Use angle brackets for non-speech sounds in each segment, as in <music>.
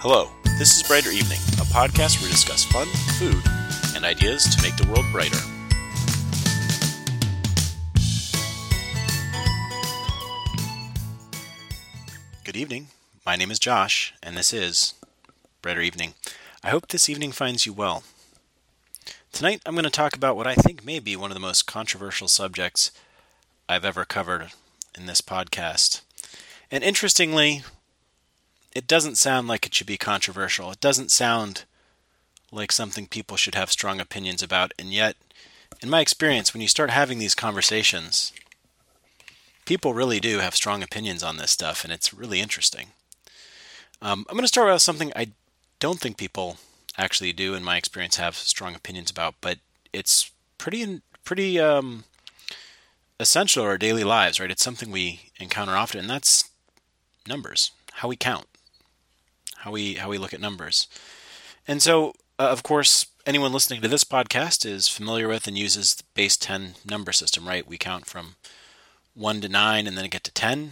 Hello, this is Brighter Evening, a podcast where we discuss fun, food, and ideas to make the world brighter. Good evening. My name is Josh, and this is Brighter Evening. I hope this evening finds you well. Tonight I'm going to talk about what I think may be one of the most controversial subjects I've ever covered in this podcast. And interestingly, it doesn't sound like it should be controversial. It doesn't sound like something people should have strong opinions about. And yet, in my experience, when you start having these conversations, people really do have strong opinions on this stuff, and it's really interesting. Um, I'm going to start with something I don't think people actually do, in my experience, have strong opinions about, but it's pretty pretty um, essential to our daily lives, right? It's something we encounter often, and that's numbers, how we count, how we how we look at numbers. And so, uh, of course, anyone listening to this podcast is familiar with and uses the base 10 number system, right? We count from 1 to 9 and then get to 10.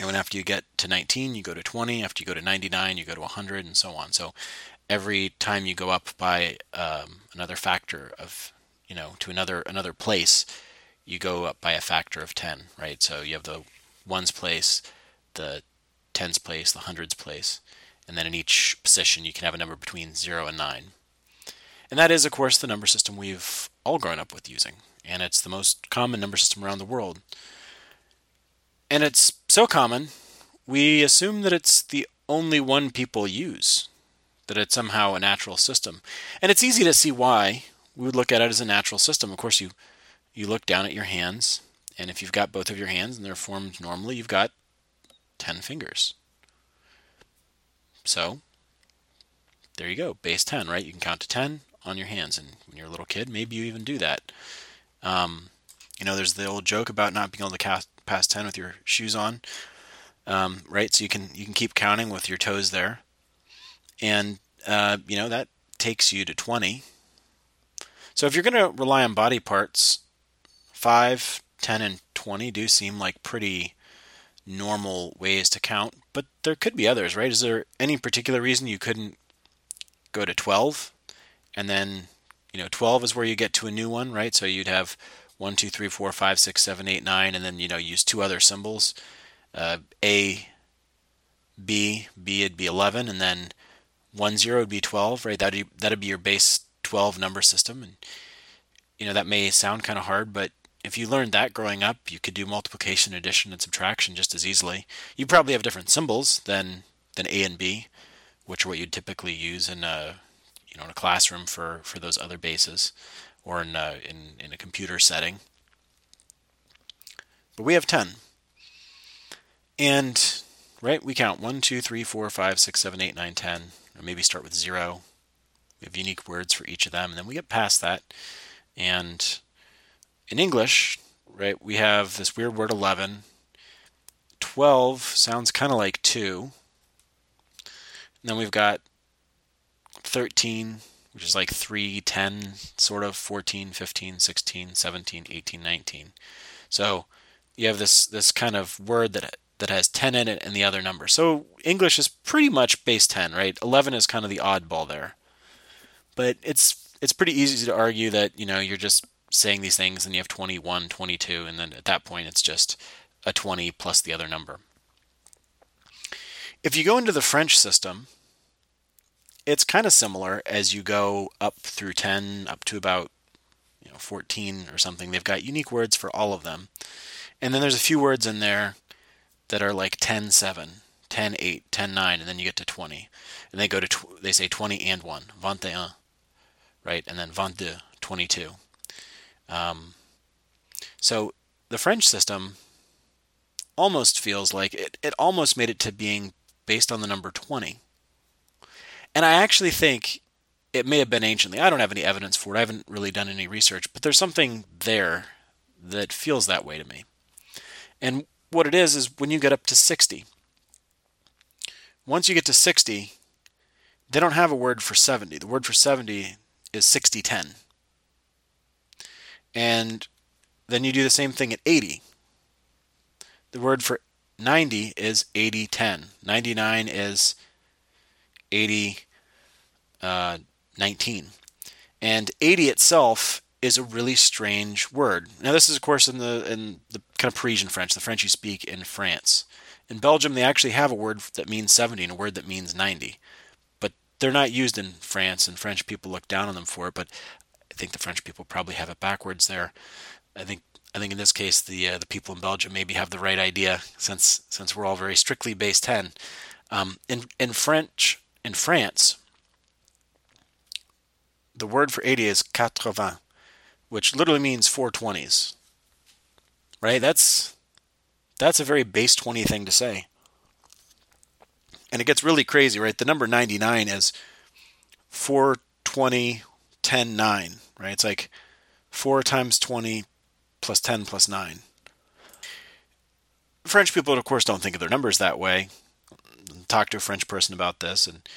And when after you get to 19, you go to 20. After you go to 99, you go to 100, and so on. So every time you go up by um, another factor of, you know, to another another place, you go up by a factor of 10, right? So you have the ones place, the tens place, the hundreds place, and then in each position you can have a number between 0 and 9. And that is, of course, the number system we've all grown up with using, and it's the most common number system around the world. And it's so common, we assume that it's the only one people use, that it's somehow a natural system. And it's easy to see why we would look at it as a natural system. Of course, you you look down at your hands, and if you've got both of your hands and they're formed normally, you've got 10 fingers. So, there you go, base 10, right? You can count to 10 on your hands, and when you're a little kid, maybe you even do that. Um, you know, there's the old joke about not being able to cast, pass 10 with your shoes on, um, right? So you can you can keep counting with your toes there, and uh, you know that takes you to 20. So if you're going to rely on body parts, 5, 10, and 20 do seem like pretty normal ways to count, but there could be others, right? Is there any particular reason you couldn't go to 12 and then, you know, 12 is where you get to a new one, right? So you'd have 1, 2, 3, 4, 5, 6, 7, 8, 9, and then, you know, use two other symbols. Uh, A, B, B would be 11, and then 1, 0 would be 12, right? That'd, be, that'd be your base 12 number system. And, you know, that may sound kind of hard, but if you learned that growing up, you could do multiplication, addition, and subtraction just as easily. You probably have different symbols than than A and B, which are what you'd typically use in a you know in a classroom for for those other bases, or in a, in in a computer setting. But we have ten, and right we count one, two, three, four, five, six, seven, eight, nine, ten, or maybe start with zero. We have unique words for each of them, and then we get past that, and in English, right, we have this weird word 11. 12 sounds kind of like 2. And then we've got 13, which is like 3, 10, sort of 14, 15, 16, 17, 18, 19. So you have this this kind of word that that has 10 in it and the other number. So English is pretty much base 10, right? 11 is kind of the oddball there. But it's it's pretty easy to argue that, you know, you're just saying these things and you have 21, 22, and then at that point it's just a 20 plus the other number. If you go into the French system, it's kind of similar as you go up through 10 up to about you know 14 or something. They've got unique words for all of them. And then there's a few words in there that are like 10 7, 10 8, 10 9 and then you get to 20. And they go to tw- they say 20 and 1, 21, right? And then 22, 22. Um, so the French system almost feels like it, it almost made it to being based on the number 20. And I actually think it may have been anciently. I don't have any evidence for it. I haven't really done any research, but there's something there that feels that way to me. And what it is is when you get up to 60. Once you get to 60, they don't have a word for 70. The word for 70 is 6010. And then you do the same thing at 80. The word for 90 is 8010. 99 is 80, uh, 19. And 80 itself is a really strange word. Now, this is, of course, in the in the kind of Parisian French, the French you speak in France. In Belgium, they actually have a word that means 70 and a word that means 90. But they're not used in France, and French people look down on them for it. But think the French people probably have it backwards there. I think I think in this case the uh, the people in Belgium maybe have the right idea since since we're all very strictly base 10. Um, in in French in France, the word for 80 is 80, which literally means 420s. Right? That's that's a very base 20 thing to say. And it gets really crazy, right? The number 99 is 420 10 9, right? It's like 4 times 20 plus 10 plus 9. French people, of course, don't think of their numbers that way. Talk to a French person about this, and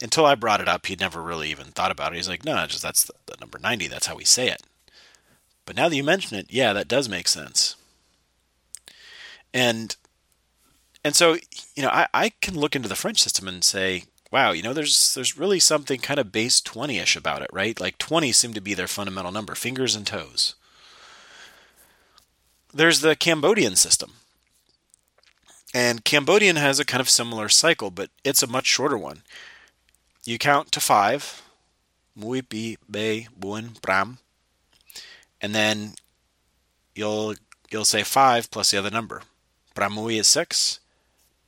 until I brought it up, he'd never really even thought about it. He's like, no, just that's the, the number 90. That's how we say it. But now that you mention it, yeah, that does make sense. And and so, you know, I, I can look into the French system and say, wow, you know, there's there's really something kind of base 20ish about it, right? Like 20 seem to be their fundamental number, fingers and toes. There's the Cambodian system. And Cambodian has a kind of similar cycle, but it's a much shorter one. You count to 5, Mui Bi be buen pram, and then you'll you'll say 5 plus the other number. Bramui is 6,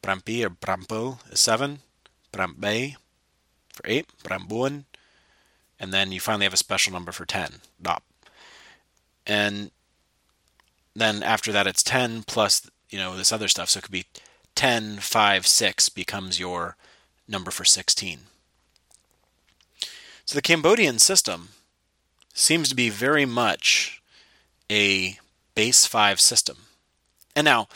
brampi or brampo is 7, Rambay for 8, Rambuan, and then you finally have a special number for 10, And then after that, it's 10 plus, you know, this other stuff. So it could be 10, 5, 6 becomes your number for 16. So the Cambodian system seems to be very much a base 5 system. And now,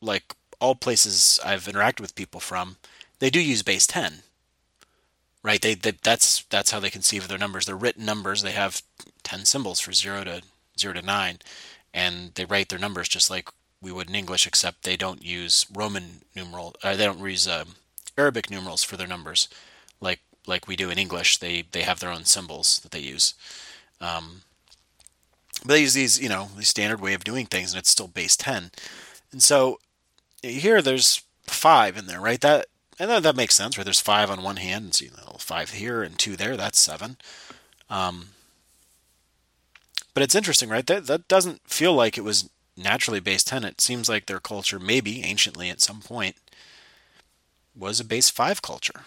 like all places I've interacted with people from, they do use base 10 right they, they that's that's how they conceive of their numbers they're written numbers they have 10 symbols for 0 to 0 to 9 and they write their numbers just like we would in English, except they don't use Roman numeral. Uh, they don't use uh, Arabic numerals for their numbers, like like we do in English. They they have their own symbols that they use. Um, but they use these, you know, the standard way of doing things, and it's still base ten. And so here, there's five in there, right? That and that, that makes sense, right? There's five on one hand, and so you know, five here and two there. That's seven. Um, but it's interesting, right? That that doesn't feel like it was naturally base 10. It seems like their culture, maybe anciently at some point, was a base 5 culture.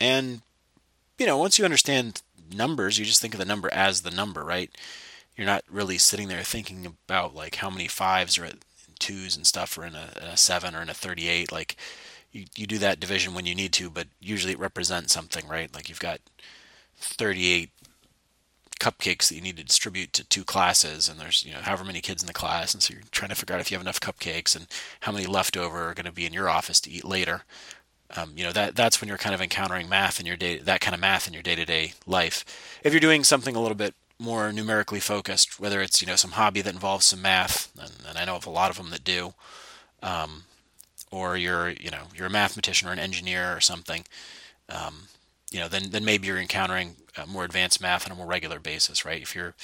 And, you know, once you understand numbers, you just think of the number as the number, right? You're not really sitting there thinking about like how many fives are at twos and stuff or in a, in a 7 or in a 38. Like, you, you do that division when you need to, but usually it represents something, right? Like you've got 38 cupcakes that you need to distribute to two classes, and there's you know however many kids in the class, and so you're trying to figure out if you have enough cupcakes and how many leftover are going to be in your office to eat later. Um, you know that that's when you're kind of encountering math in your day that kind of math in your day-to-day life. If you're doing something a little bit more numerically focused, whether it's you know some hobby that involves some math, and, and I know of a lot of them that do, um, or you're you know you're a mathematician or an engineer or something. Um, you know, then then maybe you're encountering uh, more advanced math on a more regular basis, right? If you're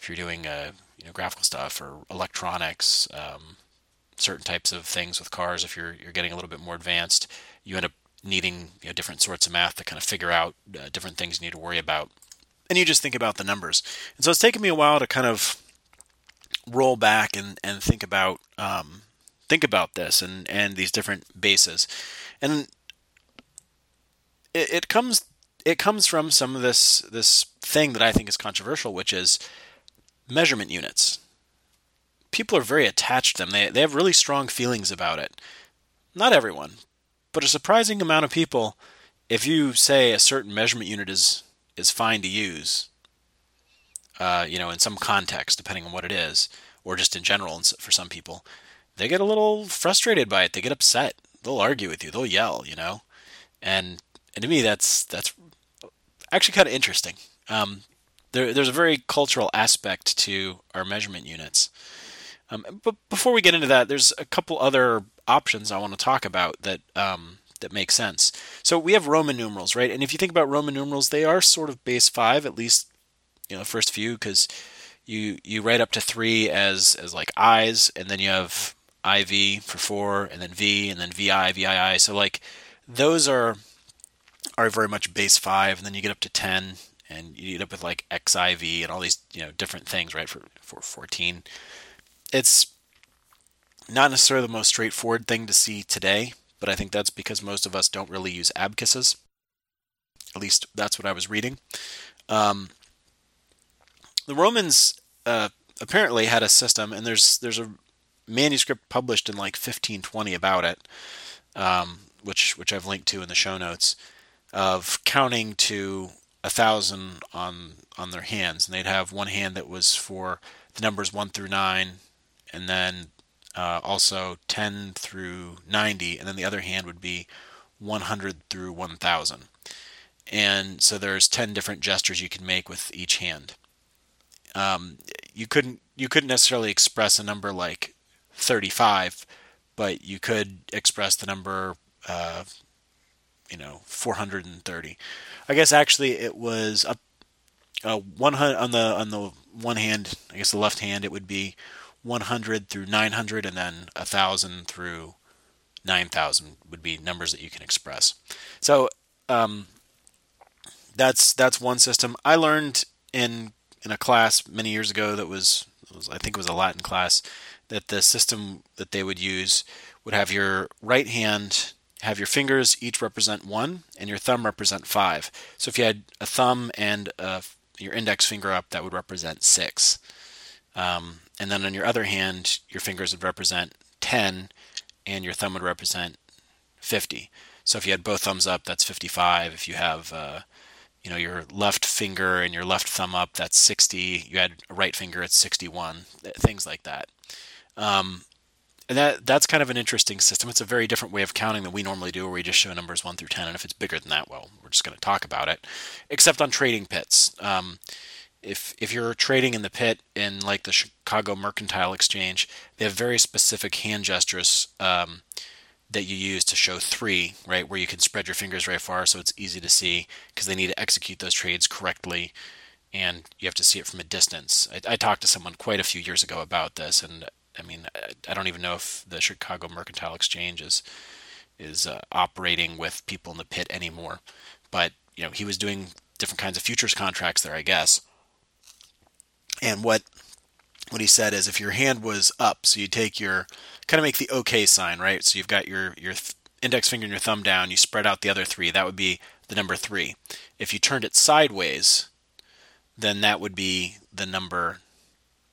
if you're doing uh, you know graphical stuff or electronics, um, certain types of things with cars, if you're you're getting a little bit more advanced, you end up needing you know, different sorts of math to kind of figure out uh, different things you need to worry about, and you just think about the numbers. And so it's taken me a while to kind of roll back and, and think about um, think about this and and these different bases, and it, it comes it comes from some of this this thing that I think is controversial, which is measurement units. People are very attached to them. They they have really strong feelings about it. Not everyone, but a surprising amount of people. If you say a certain measurement unit is is fine to use, uh, you know, in some context, depending on what it is, or just in general, for some people, they get a little frustrated by it. They get upset. They'll argue with you. They'll yell. You know, and and to me, that's that's actually kind of interesting. Um, there, there's a very cultural aspect to our measurement units. Um, but before we get into that, there's a couple other options I want to talk about that um, that make sense. So we have Roman numerals, right? And if you think about Roman numerals, they are sort of base five, at least you know first few, because you you write up to three as as like eyes, and then you have IV for four, and then V, and then VI, VII. So like those are are very much base five, and then you get up to ten, and you end up with like XIV and all these you know different things, right? For for fourteen, it's not necessarily the most straightforward thing to see today, but I think that's because most of us don't really use abacusses. At least that's what I was reading. Um, the Romans uh, apparently had a system, and there's there's a manuscript published in like 1520 about it, um, which which I've linked to in the show notes, of counting to a thousand on on their hands, and they'd have one hand that was for the numbers one through nine, and then uh, also 10 through 90, and then the other hand would be 100 through 1000. And so there's 10 different gestures you can make with each hand. Um, you couldn't you couldn't necessarily express a number like 35, but you could express the number, uh, you know, 430. I guess actually it was up uh, 100 on the on the one hand. I guess the left hand it would be 100 through 900, and then 1,000 through 9,000 would be numbers that you can express. So um, that's that's one system. I learned in in a class many years ago that was, was I think it was a Latin class that the system that they would use would have your right hand have your fingers each represent one and your thumb represent five. So if you had a thumb and a, your index finger up, that would represent six. Um, and then on your other hand, your fingers would represent 10 and your thumb would represent 50. So if you had both thumbs up, that's 55. If you have, uh, you know, your left finger and your left thumb up, that's 60. You had a right finger, it's 61. Things like that. Um, and that that's kind of an interesting system. It's a very different way of counting than we normally do, where we just show numbers one through ten, and if it's bigger than that, well, we're just going to talk about it. Except on trading pits, um, if if you're trading in the pit in like the Chicago Mercantile Exchange, they have very specific hand gestures um, that you use to show three, right, where you can spread your fingers very far, so it's easy to see because they need to execute those trades correctly, and you have to see it from a distance. I, I talked to someone quite a few years ago about this, and I mean, I don't even know if the Chicago Mercantile Exchange is is uh, operating with people in the pit anymore, but you know, he was doing different kinds of futures contracts there, I guess and what what he said is if your hand was up, so you take your kind of make the OK sign, right? So you've got your your index finger and your thumb down, you spread out the other three. That would be the number three. If you turned it sideways, then that would be the number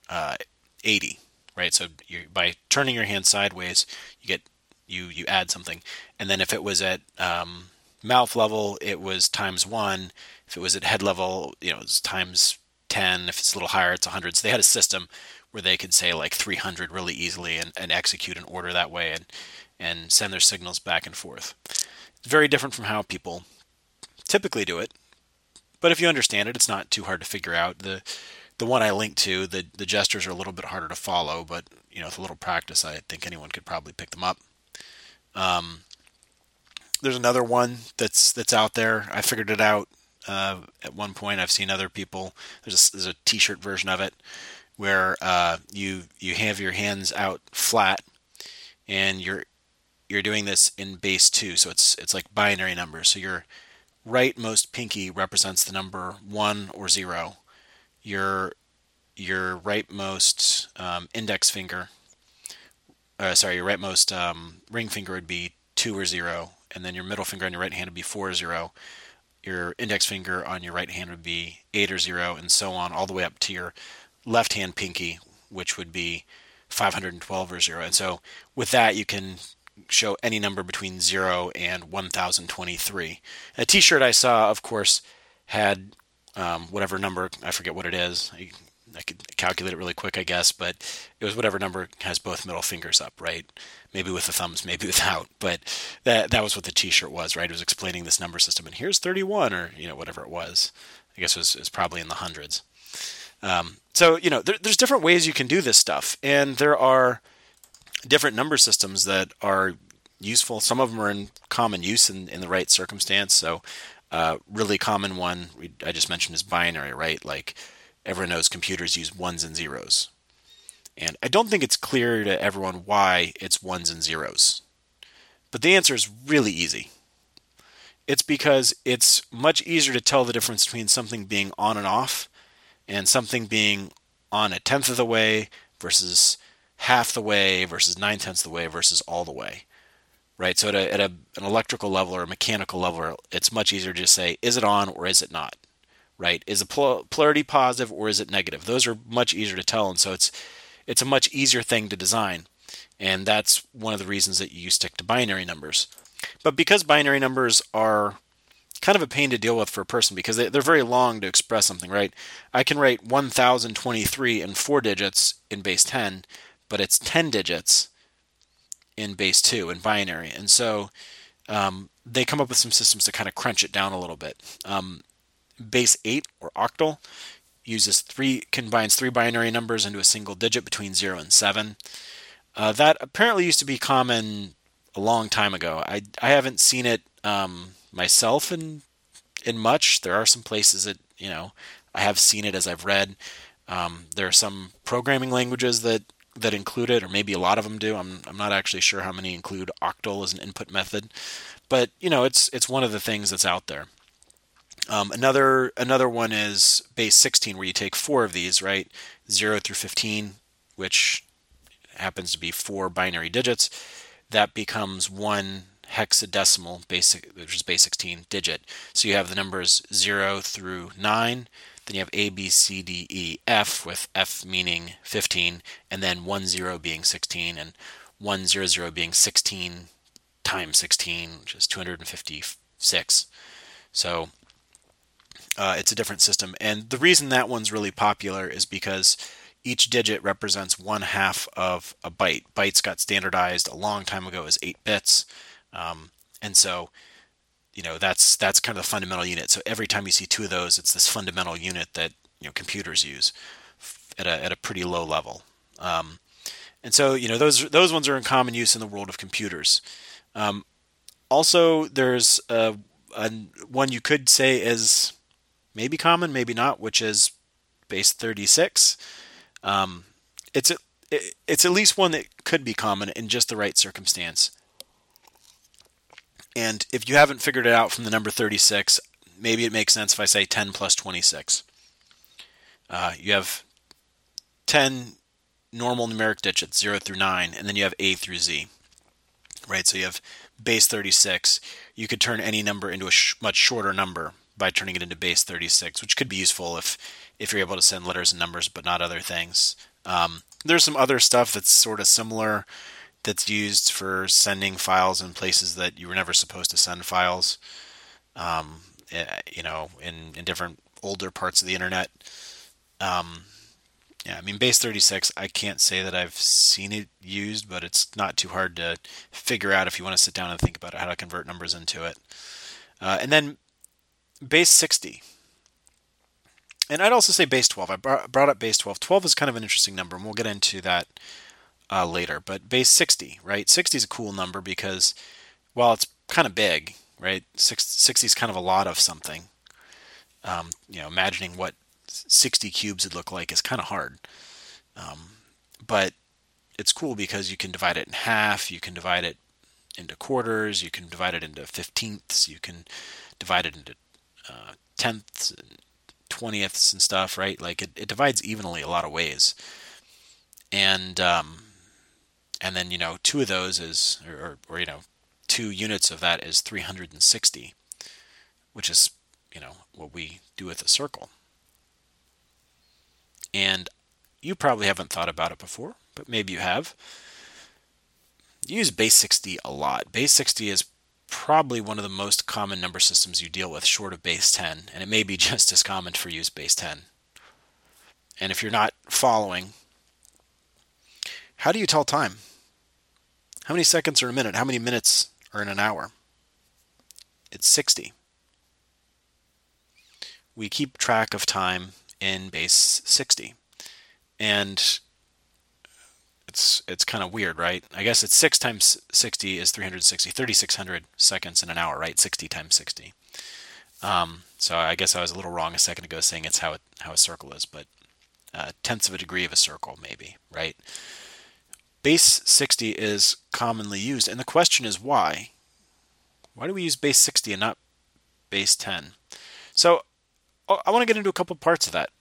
uh, 80, right? So by turning your hand sideways, you get you you add something, and then if it was at um, mouth level, it was times one. If it was at head level, you know, it's times 10. If it's a little higher, it's 100. So they had a system where they could say like 300 really easily and, and execute an order that way and, and send their signals back and forth. It's very different from how people typically do it. But if you understand it, it's not too hard to figure out. The the one I linked to, the, the gestures are a little bit harder to follow, but you know, with a little practice, I think anyone could probably pick them up. Um, there's another one that's that's out there. I figured it out uh, at one point. I've seen other people. There's a, there's a T-shirt version of it where uh, you you have your hands out flat, and you're you're doing this in base two. So it's it's like binary numbers. So your rightmost pinky represents the number one or zero. Your your rightmost um, index finger, uh, sorry, your rightmost um, ring finger would be two or zero, and then your middle finger on your right hand would be four or zero your index finger on your right hand would be 8 or 0, and so on, all the way up to your left hand pinky, which would be 512 or 0. And so with that, you can show any number between 0 and 1023. A t shirt I saw, of course, had um, whatever number, I forget what it is. I, I could calculate it really quick, I guess, but it was whatever number has both middle fingers up, right? maybe with the thumbs, maybe <laughs> without. But that that was what the T-shirt was, right? It was explaining this number system, and here's 31, or you know whatever it was. I guess it was, it was probably in the hundreds. Um, so you know, there, there's different ways you can do this stuff, and there are different number systems that are useful. Some of them are in common use in, in the right circumstance. So, uh, really common one we, I just mentioned is binary, right? Like everyone knows computers use ones and zeros. And I don't think it's clear to everyone why it's ones and zeros. But the answer is really easy. It's because it's much easier to tell the difference between something being on and off and something being on a tenth of the way versus half the way versus nine tenths of the way versus all the way. Right? So at, a, at a, an electrical level or a mechanical level, it's much easier to just say, is it on or is it not? Right? Is the polarity positive or is it negative? Those are much easier to tell. And so it's it's a much easier thing to design. And that's one of the reasons that you stick to binary numbers. But because binary numbers are kind of a pain to deal with for a person because they, are very long to express something, right? I can write 1023 in four digits in base 10, but it's 10 digits in base 2 in binary. And so um, they come up with some systems to kind of crunch it down a little bit. Um, base 8 or octal uses three combines three binary numbers into a single digit between 0 and 7. Uh, that apparently used to be common a long time ago. I, I haven't seen it um, myself in in much. There are some places that you know I have seen it as I've read. Um, there are some programming languages that that include it, or maybe a lot of them do. I'm I'm not actually sure how many include octal as an input method, but you know it's it's one of the things that's out there. Um, another another one is base 16, where you take four of these, right, zero through 15, which happens to be four binary digits. That becomes one hexadecimal, basic, which is base 16 digit. So you have the numbers zero through nine. Then you have A, B, C, D, E, F, with F meaning 15, and then 1, 0 being 16, and 1, 0, 0 being 16 times 16, which is 256. So uh, it's a different system. And the reason that one's really popular is because each digit represents one half of a byte. Bytes got standardized a long time ago as eight bits, um, and so you know that's that's kind of the fundamental unit. So every time you see two of those, it's this fundamental unit that you know computers use at a at a pretty low level. Um, and so you know those those ones are in common use in the world of computers. Um, also, there's a, a, one you could say is maybe common, maybe not, which is base 36. Um, it's a, it's at least one that could be common in just the right circumstance. And if you haven't figured it out from the number 36, maybe it makes sense if I say 10 plus 26. Uh, you have 10 normal numeric digits, 0 through 9, and then you have A through Z. Right? So you have base 36. You could turn any number into a sh- much shorter number by turning it into base 36, which could be useful if if you're able to send letters and numbers, but not other things. Um, there's some other stuff that's sort of similar that's used for sending files in places that you were never supposed to send files. Um, eh, you know, in, in different older parts of the internet. Um, yeah, I mean, base 36, I can't say that I've seen it used, but it's not too hard to figure out if you want to sit down and think about how to convert numbers into it. Uh, and then base 60 and I'd also say base 12. I brought up base 12. 12 is kind of an interesting number, and we'll get into that uh, later. But base 60, right? 60 is a cool number because while it's kind of big, right? 60 is kind of a lot of something. Um, you know, imagining what 60 cubes would look like is kind of hard. Um, but it's cool because you can divide it in half, you can divide it into quarters, you can divide it into fifteenths, you can divide it into uh, tenths, twentieths and stuff, right? Like it, it divides evenly a lot of ways, and um, and then you know two of those is or, or, you know two units of that is 360, which is you know what we do with a circle. And you probably haven't thought about it before, but maybe you have. You use base 60 a lot. Base 60 is probably one of the most common number systems you deal with short of base 10, and it may be <laughs> just as common for use base 10. And if you're not following, how do you tell time? How many seconds are in a minute? How many minutes are in an hour? It's 60. We keep track of time in base 60. And it's it's kind of weird, right? I guess it's six times sixty is 360, 3600 seconds in an hour, right? Sixty times sixty. Um, so I guess I was a little wrong a second ago saying it's how it, how a circle is, but uh, tenths of a degree of a circle, maybe, right? Base 60 is commonly used, and the question is why? Why do we use base 60 and not base 10? So I want to get into a couple parts of that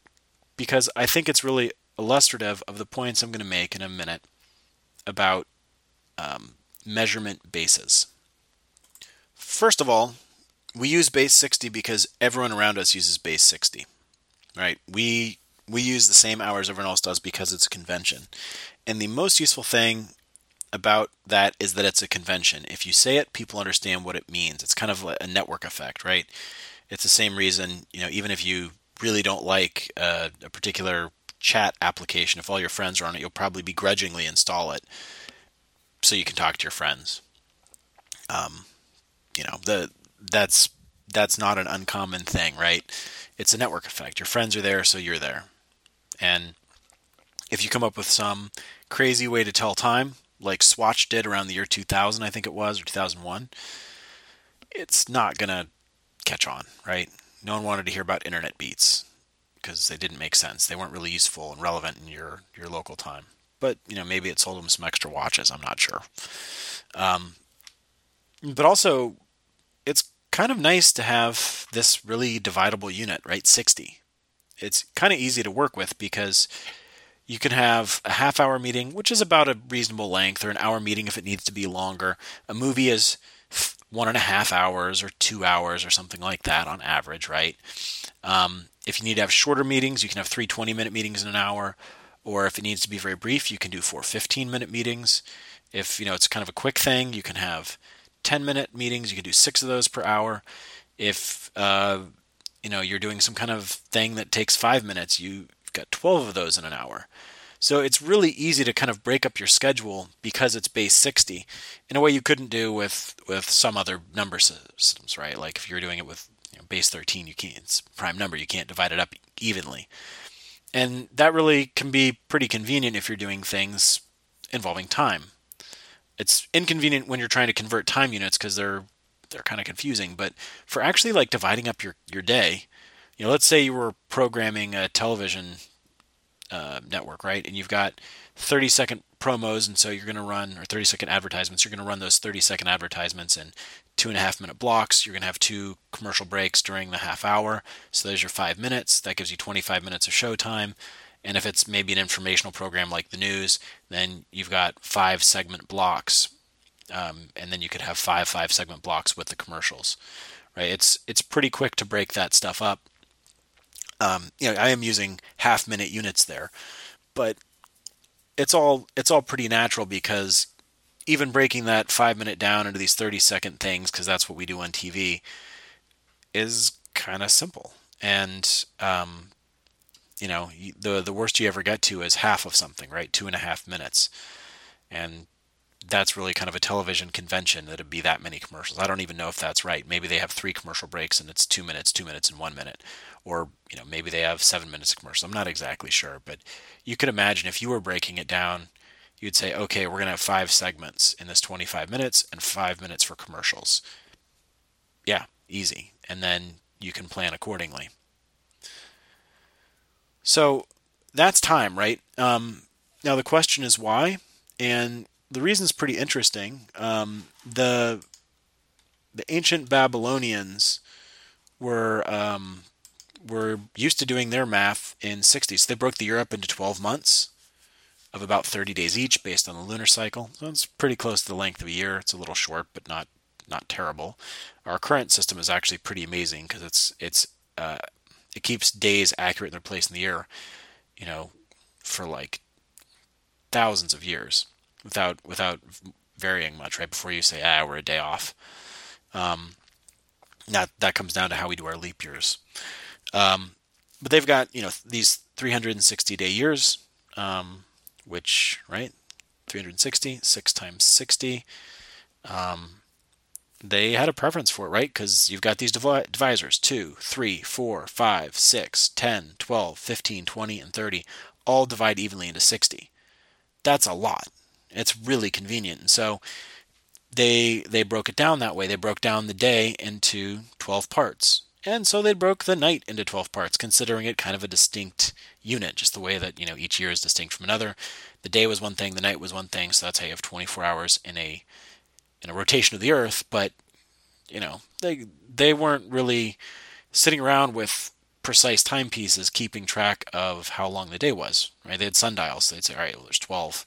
because I think it's really illustrative of the points I'm going to make in a minute about um, measurement bases. First of all, we use base 60 because everyone around us uses base 60. Right? We we use the same hours everyone else does because it's a convention. And the most useful thing about that is that it's a convention. If you say it, people understand what it means. It's kind of a network effect, right? It's the same reason, you know, even if you really don't like a, a particular chat application, if all your friends are on it, you'll probably begrudgingly install it so you can talk to your friends. Um, you know, the that's that's not an uncommon thing, right? It's a network effect. Your friends are there, so you're there. And if you come up with some crazy way to tell time, like Swatch did around the year 2000, I think it was, or 2001, it's not going to catch on, right? No one wanted to hear about internet beats because they didn't make sense. They weren't really useful and relevant in your, your local time. But, you know, maybe it sold them some extra watches. I'm not sure. Um, but also, it's kind of nice to have this really dividable unit, right? 60. It's kind of easy to work with because you can have a half hour meeting, which is about a reasonable length, or an hour meeting if it needs to be longer. A movie is one and a half hours or two hours or something like that on average, right? Um, if you need to have shorter meetings, you can have three 20 minute meetings in an hour. Or if it needs to be very brief, you can do four 15 minute meetings. If you know it's kind of a quick thing, you can have 10 minute meetings. You can do six of those per hour. If uh, you know you're doing some kind of thing that takes five minutes, you've got 12 of those in an hour. So it's really easy to kind of break up your schedule because it's base 60 in a way you couldn't do with with some other number systems, right? Like if you're doing it with you know, base 13, you can't it's prime number, you can't divide it up evenly. And that really can be pretty convenient if you're doing things involving time. It's inconvenient when you're trying to convert time units because they're they're kind of confusing, but for actually like dividing up your your day, you know, let's say you were programming a television uh, network, right? And you've got 30 second promos, and so you're going to run, or 30 second advertisements, you're going to run those 30 second advertisements in two and a half minute blocks. You're going to have two commercial breaks during the half hour. So there's your five minutes. That gives you 25 minutes of show time. And if it's maybe an informational program like the news, then you've got five segment blocks. Um, and then you could have five five segment blocks with the commercials, right? It's it's pretty quick to break that stuff up um, you know, I am using half minute units there, but it's all it's all pretty natural because even breaking that five minute down into these 30 second things, because that's what we do on TV, is kind of simple. And, um, you know, the, the worst you ever get to is half of something, right? Two and a half minutes. And that's really kind of a television convention that it'd be that many commercials. I don't even know if that's right. Maybe they have three commercial breaks and it's two minutes, two minutes, and one minute. Or, you know, maybe they have seven minutes of commercial. I'm not exactly sure. But you could imagine if you were breaking it down, you'd say, okay, we're going to have five segments in this 25 minutes and five minutes for commercials. Yeah, easy. And then you can plan accordingly. So that's time, right? Um, now the question is why? And the reason's pretty interesting. Um, the the ancient Babylonians were um, were used to doing their math in 60s. They broke the year up into 12 months of about 30 days each, based on the lunar cycle. So it's pretty close to the length of a year. It's a little short, but not not terrible. Our current system is actually pretty amazing because it's it's uh, it keeps days accurate in their place in the year, you know, for like thousands of years without without varying much. Right before you say, ah, we're a day off. Um, that that comes down to how we do our leap years. Um, but they've got you know these 360 day years, um, which right, 360 six times 60. Um, they had a preference for it, right? Because you've got these divisors 2, 3, 4, 5, 6, 10, 12, 15, 20, and 30 all divide evenly into 60. that's a lot. It's really convenient. And so they they broke it down that way. They broke down the day into 12 parts. And so they broke the night into 12 parts, considering it kind of a distinct unit, just the way that, you know, each year is distinct from another. The day was one thing, the night was one thing, so that's how you have 24 hours in a in a rotation of the earth, but you know, they they weren't really sitting around with precise timepieces keeping track of how long the day was, right? They had sundials. So they'd say, all right, well, there's 12,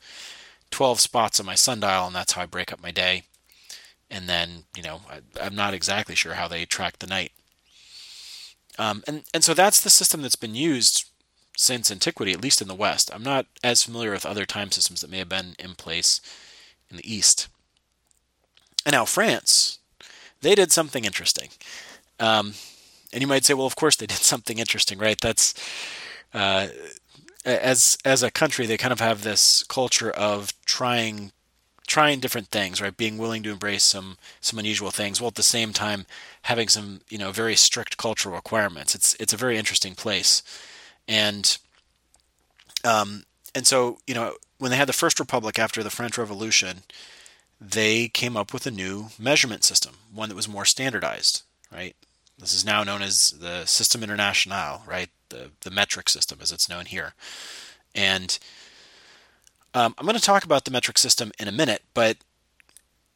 12 spots on my sundial, and that's how I break up my day. And then, you know, I, am not exactly sure how they track the night. Um, and, and so that's the system that's been used since antiquity, at least in the West. I'm not as familiar with other time systems that may have been in place in the East. And now France, they did something interesting. Um, and you might say, well, of course they did <laughs> something interesting, right? That's uh, as as a country, they kind of have this culture of trying trying different things, right? Being willing to embrace some some unusual things, while at the same time having some you know very strict cultural requirements. It's it's a very interesting place, and um and so you know when they had the first republic after the French Revolution, they came up with a new measurement system, one that was more standardized, right? This is now known as the System International, right? The the metric system, as it's known here, and um, I'm going to talk about the metric system in a minute, but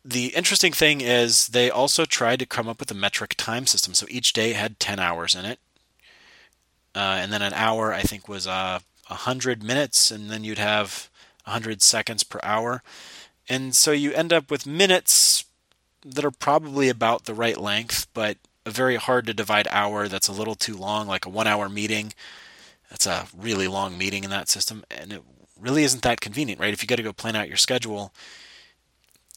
the interesting thing is they also tried to come up with a metric time system. So each day had 10 hours in it. Uh, and then an hour, I think, was uh, 100 minutes, and then you'd have 100 seconds per hour. And so you end up with minutes that are probably about the right length, but a very hard to divide hour that's a little too long, like a one hour meeting. That's a really long meeting in that system, and it really isn't that convenient, right? If you got to go plan out your schedule,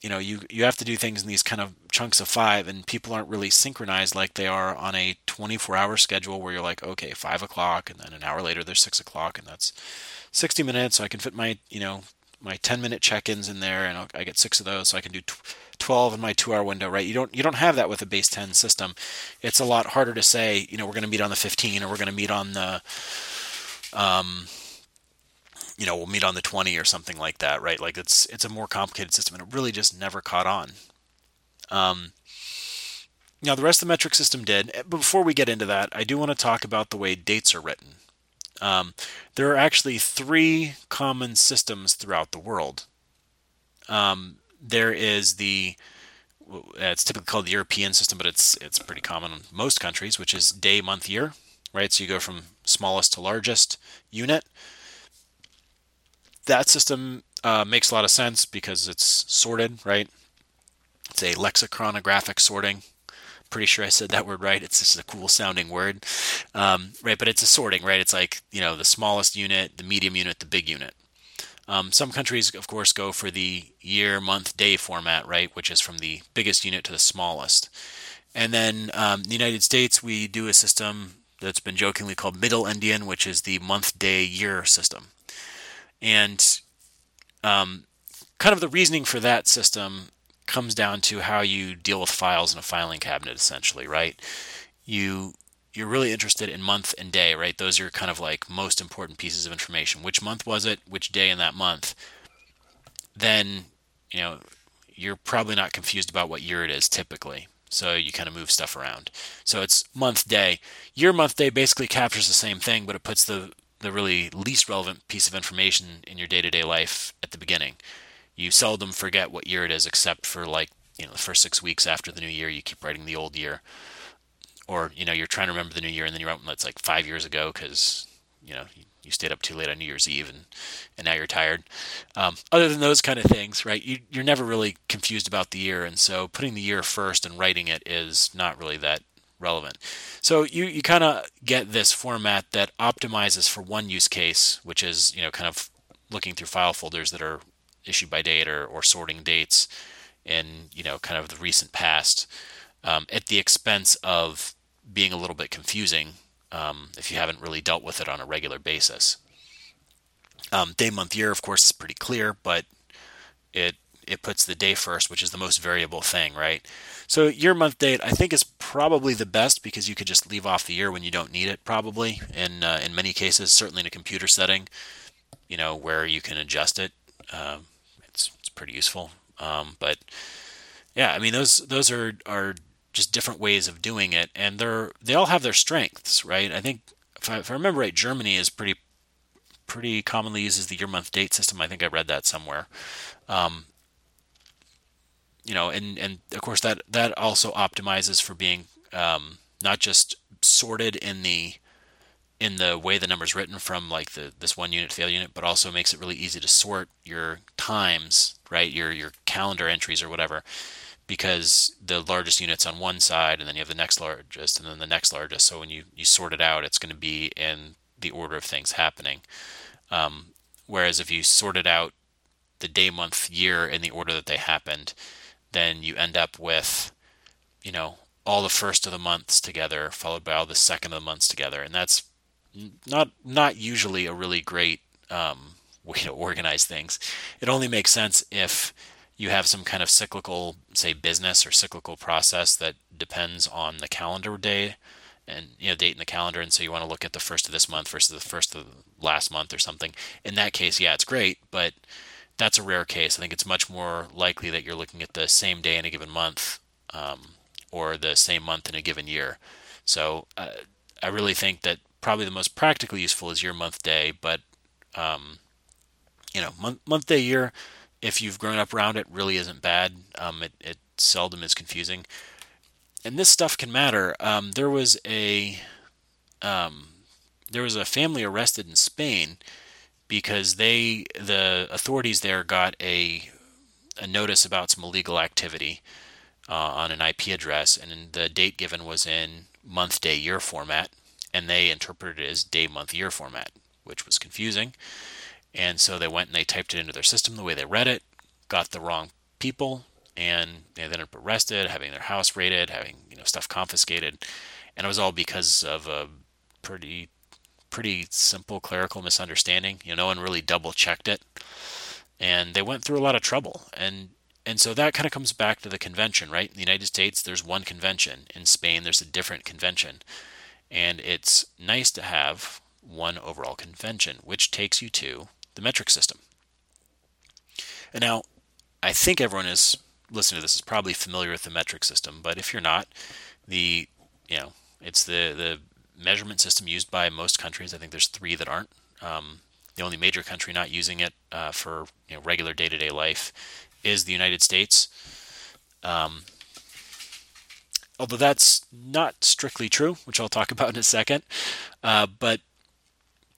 you know, you you have to do things in these kind of chunks of five, and people aren't really synchronized like they are on a 24-hour schedule where you're like, okay, five o'clock, and then an hour later there's six o'clock, and that's 60 minutes, so I can fit my you know my 10 minute check-ins in there, and I get six of those, so I can do 12 in my two-hour window, right? You don't you don't have that with a base 10 system. It's a lot harder to say, you know, we're going to meet on the 15, or we're going to meet on the um, you know, we'll meet on the 20 or something like that, right? Like it's it's a more complicated system, and it really just never caught on. Um, now the rest of the metric system did. But before we get into that, I do want to talk about the way dates are written. Um, there are actually three common systems throughout the world. Um, there is the it's typically called the European system, but it's it's pretty common in most countries, which is day, month, year, right? So you go from smallest to largest unit that system uh, makes a lot of sense because it's sorted, right? It's a lexicographic sorting. Pretty sure I said that word right. It's just a cool sounding word, um, right? But it's a sorting, right? It's like you know the smallest unit, the medium unit, the big unit. Um, some countries, of course, go for the year, month, day format, right, which is from the biggest unit to the smallest. And then um, the United States, we do a system that's been jokingly called Middle Endian, which is the month, day, year system. And um, kind of the reasoning for that system comes down to how you deal with files in a filing cabinet, essentially, right? You you're really interested in month and day, right? Those are kind of like most important pieces of information. Which month was it? Which day in that month? Then, you know, you're probably not confused about what year it is typically. So you kind of move stuff around. So it's month day. Year month day basically captures the same thing, but it puts the the really least relevant piece of information in your day-to-day life at the beginning. You seldom forget what year it is, except for like you know the first six weeks after the new year. You keep writing the old year, or you know you're trying to remember the new year, and then you're it's like five years ago because you know you stayed up too late on New Year's Eve and and now you're tired. Um, other than those kind of things, right? You, you're never really confused about the year, and so putting the year first and writing it is not really that relevant. So you, you kind of get this format that optimizes for one use case, which is you know kind of looking through file folders that are issued by date or, or sorting dates in you know kind of the recent past, um, at the expense of being a little bit confusing um, if you haven't really dealt with it on a regular basis. Um, day, month, year, of course, is pretty clear, but it it puts the day first, which is the most variable thing, right? So year, month, date, I think is probably the best because you could just leave off the year when you don't need it. Probably in uh, in many cases, certainly in a computer setting, you know where you can adjust it. Um, pretty useful. Um, but yeah, I mean those those are are just different ways of doing it, and they're they all have their strengths, right? I think if I, if I remember right, Germany is pretty pretty commonly uses the year month date system. I think I read that somewhere. Um, you know, and and of course that that also optimizes for being um, not just sorted in the in the way the number's written from like the this one unit to the other unit, but also makes it really easy to sort your times, right? Your your calendar entries or whatever, because the largest unit's on one side, and then you have the next largest, and then the next largest. So when you you sort it out, it's going to be in the order of things happening. Um, whereas if you sorted out the day, month, year in the order that they happened, then you end up with, you know, all the first of the months together, followed by all the second of the months together, and that's not not usually a really great um, <laughs> way to organize things. It only makes sense if you have some kind of cyclical, say, business or cyclical process that depends on the calendar day and you know date in the calendar. And so you want to look at the first of this month versus the first of the last month or something. In that case yeah it's great but that's a rare case. I think it's much more likely that you're looking at the same day in a given month um, or the same month in a given year. So uh, i really think that probably the most practically useful is year month day but um, you know month, month day year if you've grown up around it really isn't bad. Um, it, it seldom is confusing. And this stuff can matter. Um, there was a um, there was a family arrested in Spain because they the authorities there got a a notice about some illegal activity uh, on an IP address, and the date given was in month, day, year format, and they interpreted it as day, month, year format, which was confusing. And so they went and they typed it into their system the way they read it, got the wrong people, and they ended up arrested, having their house raided, having you know stuff confiscated, and it was all because of a pretty pretty simple clerical misunderstanding. You know, no one really double checked it, and they went through a lot of trouble. And and so that kind of comes back to the convention, right? In the United States, there's one convention. In Spain, there's a different convention, and it's nice to have one overall convention, which takes you to the metric system. And now, I think everyone is listening to this is probably familiar with the metric system, but if you're not, the you know it's the the measurement system used by most countries. I think there's three that aren't. Um, the only major country not using it uh, for you know, regular day-to-day life is the United States. Um, although that's not strictly true, which I'll talk <laughs> about in a second. Uh, but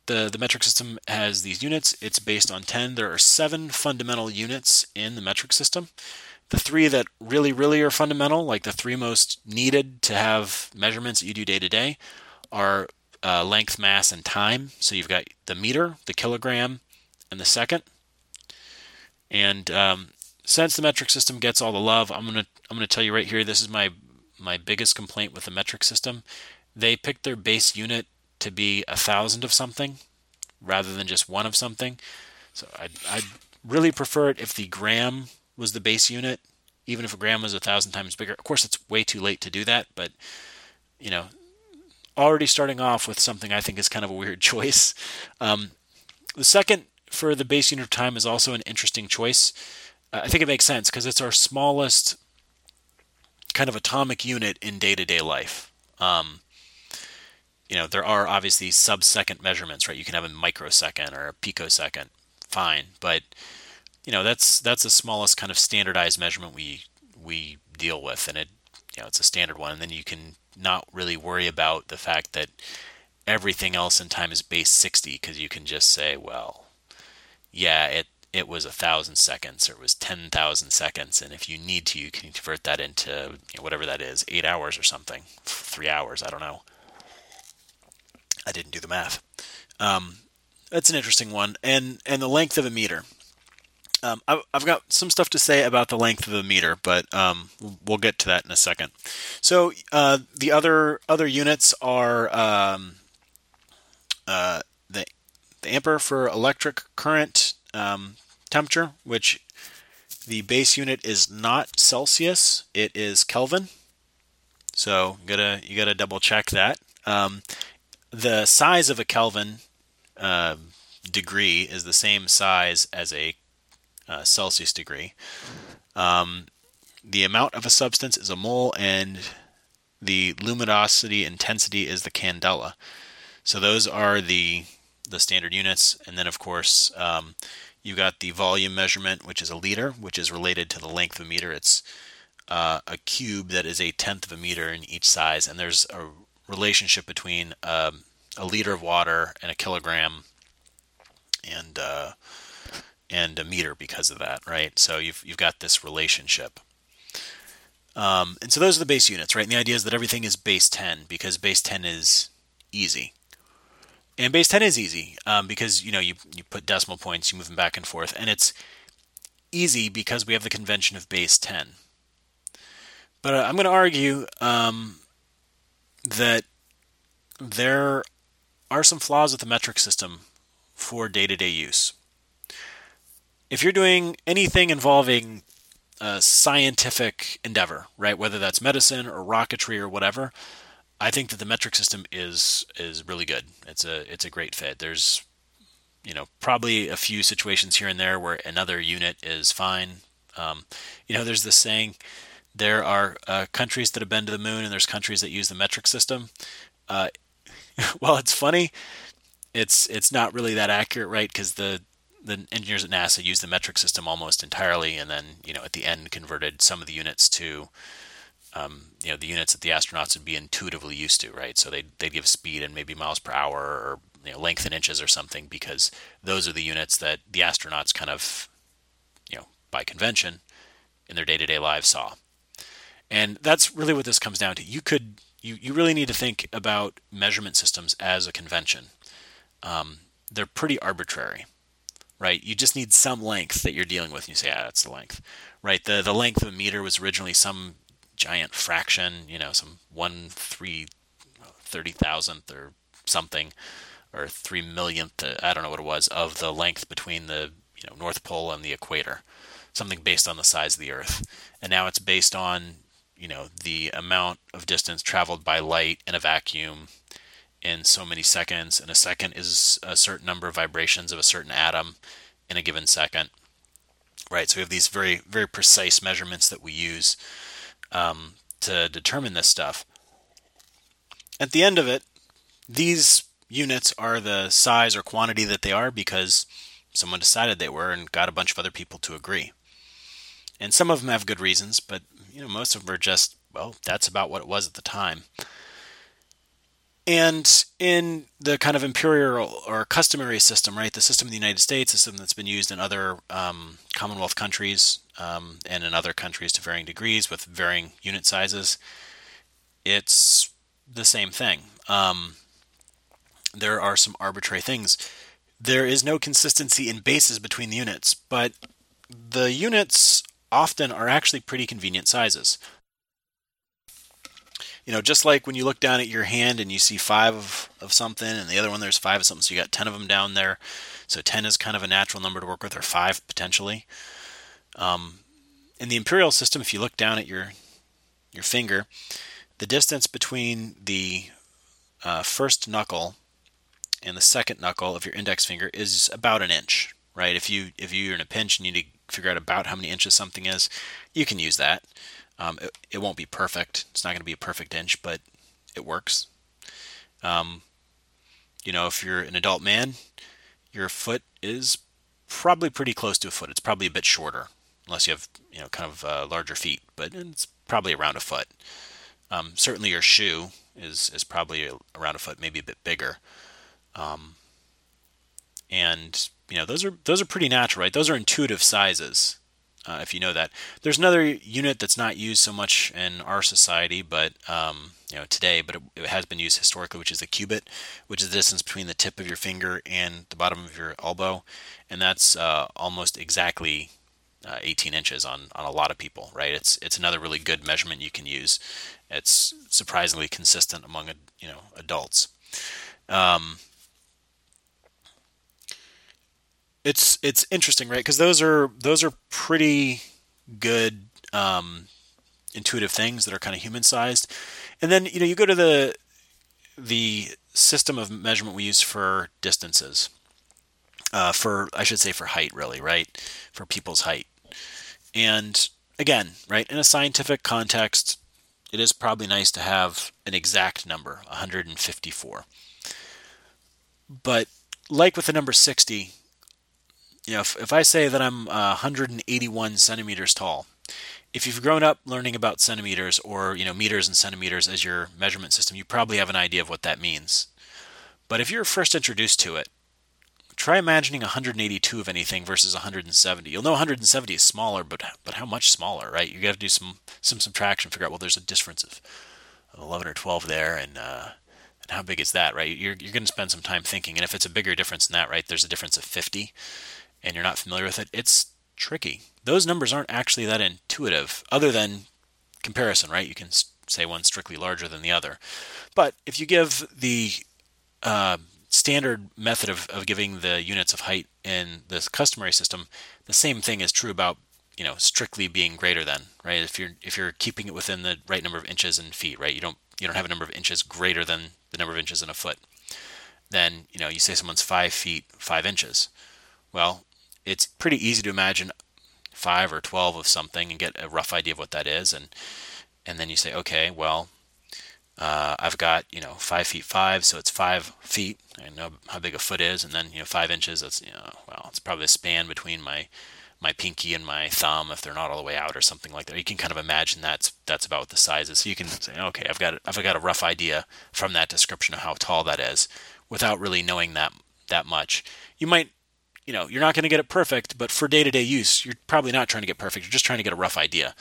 the the metric system has these units. It's based on ten. There are seven fundamental units in the metric system the three that really, really are fundamental, like the three most needed to have measurements that you do day to day, are uh, length, mass, and time. So you've got the meter, the kilogram, and the second. And um, since the metric system gets all the love, I'm gonna I'm gonna tell you right here. This is my my biggest complaint with the metric system. They picked their base unit to be a thousand of something, rather than just one of something. So I'd, I'd really prefer it if the gram was the base unit, even if a gram was a thousand times bigger. Of course, it's way too late to do that, but you know, already starting off with something I think is kind of a weird <laughs> choice. Um, the second for the base unit of time is also an interesting choice. Uh, I think it makes sense because it's our smallest kind of atomic unit in day to day life. Um, you know, there are obviously sub second measurements, right? You can have a microsecond or a picosecond, fine, but you know that's that's the smallest kind of standardized measurement we we deal with, and it you know it's a standard one. And then you can not really worry about the fact that everything else in time is base 60 because you can just say, well, yeah, it it was a thousand seconds or it was 10,000 seconds. And if you need to, you can convert that into you know, whatever that is, eight hours or something, three hours, I don't know. I didn't do the math. Um, that's an interesting one. And, and the length of a meter. Um, I've got some stuff to say about the length of a meter, but um, we'll get to that in a second. So uh, the other other units are um, uh, the the ampere for electric current um, temperature, which the base unit is not Celsius; it is Kelvin. So you gotta you gotta double check that. Um, the size of a Kelvin uh, degree is the same size as a uh, Celsius degree. Um, the amount of a substance is a mole, and the luminosity intensity is the candela. So those are the the standard units, and then of course um, you got the volume measurement, which is a liter, which is related to the length of a meter. It's uh, a cube that is a tenth of a meter in each size, and there's a relationship between um, a liter of water and a kilogram and uh, and a meter because of that, right? So you've you've got this relationship. Um, and so those are the base units, right? And the idea is that everything is base 10 because base 10 is easy. And base 10 is easy um, because, you know, you, you put decimal points, you move them back and forth. And it's easy because we have the convention of base 10. But uh, I'm going to argue um, that there are some flaws with the metric system for day to day use. If you're doing anything involving a scientific endeavor, right? Whether that's medicine or rocketry or whatever, I think that the metric system is is really good. It's a it's a great fit. There's you know probably a few situations here and there where another unit is fine. Um, you know, there's this saying: there are uh, countries that have been to the moon, and there's countries that use the metric system. Uh, <laughs> well, it's funny. It's it's not really that accurate, right? Because the the engineers at NASA used the metric system almost entirely, and then you know at the end converted some of the units to um, you know the units that the astronauts would be intuitively used to, right? So they they give speed and maybe miles per hour or you know, length in inches or something because those are the units that the astronauts kind of you know by convention in their day-to-day lives saw. And that's really what this comes down to. You could you, you really need to think about measurement systems as a convention. Um, they're pretty arbitrary right? You just need some length that you're dealing with, and you say, ah, that's the length, right? The the length of a meter was originally some giant fraction, you know, some one three thirty thousandth or something, or three millionth, I don't know what it was, of the length between the you know North Pole and the equator, something based on the size of the Earth, and now it's based on you know the amount of distance traveled by light in a vacuum in so many seconds, and a second is a certain number of vibrations of a certain atom in a given second. Right, so we have these very, very precise measurements that we use um, to determine this stuff. At the end of it, these units are the size or quantity that they are because someone decided they were and got a bunch of other people to agree. And some of them have good reasons, but you know most of them are just well, that's about what it was at the time. And in the kind of imperial or customary system, right, the system of the United States, the system that's been used in other um, Commonwealth countries um, and in other countries to varying degrees with varying unit sizes, it's the same thing. Um, there are some arbitrary things. There is no consistency in bases between the units, but the units often are actually pretty convenient sizes you know, just like when you look down at your hand and you see five of, of something, and the other one there's five of something, so you got 10 of them down there. So 10 is kind of a natural number to work with, or five potentially. Um, in the imperial system, if you look down at your your finger, the distance between the uh, first knuckle and the second knuckle of your index finger is about an inch, right? If you if you're in a pinch and you need to figure out about how many inches something is, you can use that. Um, it, it, won't be perfect. It's not going to be a perfect inch, but it works. Um, you know, if you're an adult man, your foot is probably pretty close to a foot. It's probably a bit shorter, unless you have you know kind of uh, larger feet, but it's probably around a foot. Um, certainly, your shoe is is probably around a foot, maybe a bit bigger. Um, and you know those are those are pretty natural, right? Those are intuitive sizes uh, if you know that. There's another unit that's not used so much in our society, but um, you know today, but it, it, has been used historically, which is the cubit, which is the distance between the tip of your finger and the bottom of your elbow, and that's uh, almost exactly uh, 18 inches on on a lot of people. Right? It's it's another really good measurement you can use. It's surprisingly consistent among you know adults. Um, it's it's interesting, right? Because those are those are pretty good um, intuitive things that are kind of human sized, and then you know you go to the the system of measurement we use for distances. uh, for I should say for height, really, right? For people's height. And again, right, in a scientific context, it is probably nice to have an exact number, 154. But like with the number 60, you know, if, if I say that I'm uh, 181 centimeters tall, if you've grown up learning about centimeters or you know meters and centimeters as your measurement system, you probably have an idea of what that means. But if you're first introduced to it, try imagining 182 of anything versus 170. You'll know 170 is smaller, but but how much smaller, right? You got to do some some subtraction, figure out well, there's a difference of 11 or 12 there, and uh, and how big is that, right? You're you're going to spend some time thinking, and if it's a bigger difference than that, right? There's a difference of 50, and you're not familiar with it. It's tricky. Those numbers aren't actually that intuitive, other than comparison, right? You can say one's strictly larger than the other, but if you give the uh, standard method of, of giving the units of height in this customary system, the same thing is true about you know strictly being greater than right. If you're if you're keeping it within the right number of inches and feet, right, you don't you don't have a number of inches greater than the number of inches in a foot. Then you know you say someone's five feet five inches. Well, it's pretty easy to imagine five or twelve of something and get a rough idea of what that is, and and then you say, okay, well, uh, I've got you know five feet five, so it's five feet. I know how big a foot is, and then you know five inches. That's you know well, it's probably a span between my my pinky and my thumb if they're not all the way out or something like that. You can kind of imagine that's that's about the size is. So you can say, okay, I've got I've got a rough idea from that description of how tall that is, without really knowing that that much. You might you know you're not going to get it perfect, but for day to day use, you're probably not trying to get perfect. You're just trying to get a rough idea.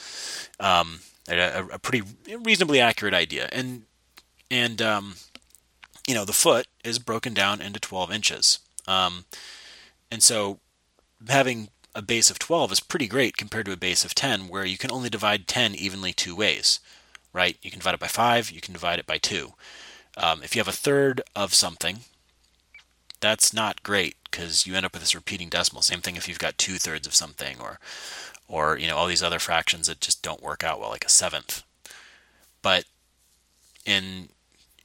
Um, a, a pretty reasonably accurate idea. And and um, you know the foot is broken down into 12 inches. Um, and so having a base of 12 is pretty great compared to a base of 10 where you can only divide 10 evenly two ways right you can divide it by 5 you can divide it by 2 um, if you have a third of something that's not great because you end up with this repeating decimal same thing if you've got two thirds of something or or you know all these other fractions that just don't work out well, like a seventh. But in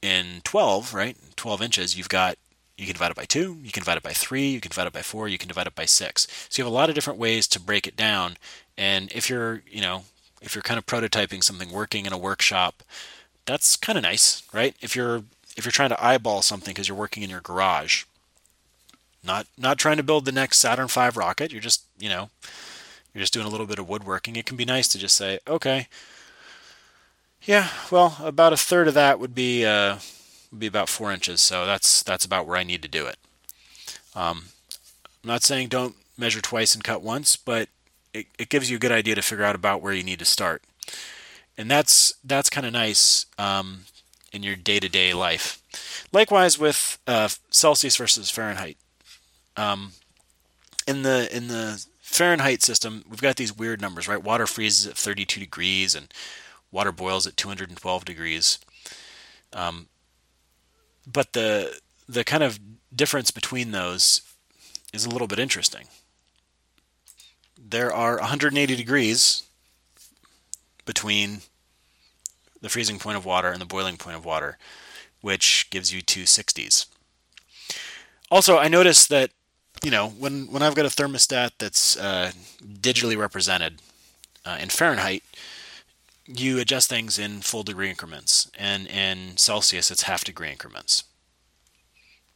in 12, right, 12 inches, you've got you can divide it by two, you can divide it by three, you can divide it by four, you can divide it by six. So you have a lot of different ways to break it down. And if you're, you know, if you're kind of prototyping something, working in a workshop, that's kind of nice, right? If you're if you're trying to eyeball something because you're working in your garage, not not trying to build the next Saturn V rocket, you're just, you know, you're just doing a little bit of woodworking, it can be nice to just say, okay, yeah, well, about a third of that would be uh, would be about four inches, so that's that's about where I need to do it. Um, I'm not saying don't measure twice and cut once, but it, it gives you a good idea to figure out about where you need to start, and that's that's kind of nice um, in your day-to-day life. Likewise with uh, Celsius versus Fahrenheit. Um, in the in the Fahrenheit system, we've got these weird numbers, right? Water freezes at 32 degrees and water boils at 212 degrees. Um, but the the kind of difference between those is a little bit interesting. There are 180 degrees between the freezing point of water and the boiling point of water, which gives you two 60s. Also, I noticed that you know, when when I've got a thermostat that's uh, digitally represented uh, in Fahrenheit, you adjust things in full degree increments, and in Celsius it's half degree increments.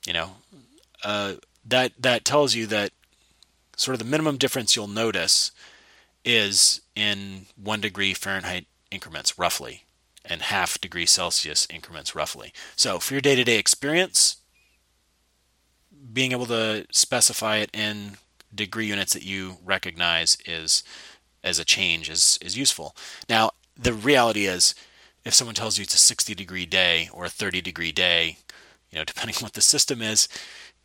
You know, uh, that that tells you that sort of the minimum difference you'll notice is in one degree Fahrenheit increments, roughly, and half degree Celsius increments, roughly. So for your day to day experience, being able to specify it in degree units that you recognize is as a change is is useful. Now, the reality is if someone tells you it's a 60 degree day or a 30 degree day, you know, <laughs> depending on what the system is,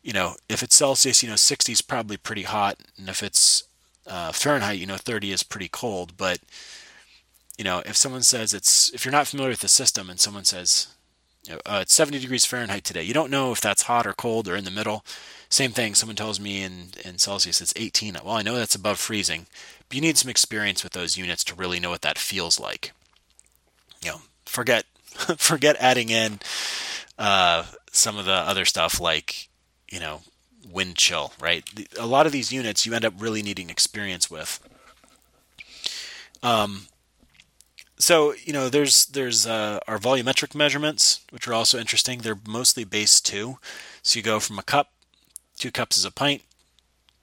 you know, if it's Celsius, you know, 60 is probably pretty hot, and if it's uh, Fahrenheit, you know, 30 is pretty cold. But you know, if someone says it's if you're not familiar with the system and someone says uh, it's 70 degrees Fahrenheit today. You don't know if that's hot or cold or in the middle. Same thing, someone tells me in, in Celsius it's 18. Well, I know that's above freezing, but you need some experience with those units to really know what that feels like. You know, forget <laughs> forget adding in uh, some of the other stuff like, you know, wind chill, right? A lot of these units you end up really needing experience with. Um, so you know, there's there's uh, our volumetric measurements, which are also interesting. They're mostly base two, so you go from a cup, two cups is a pint,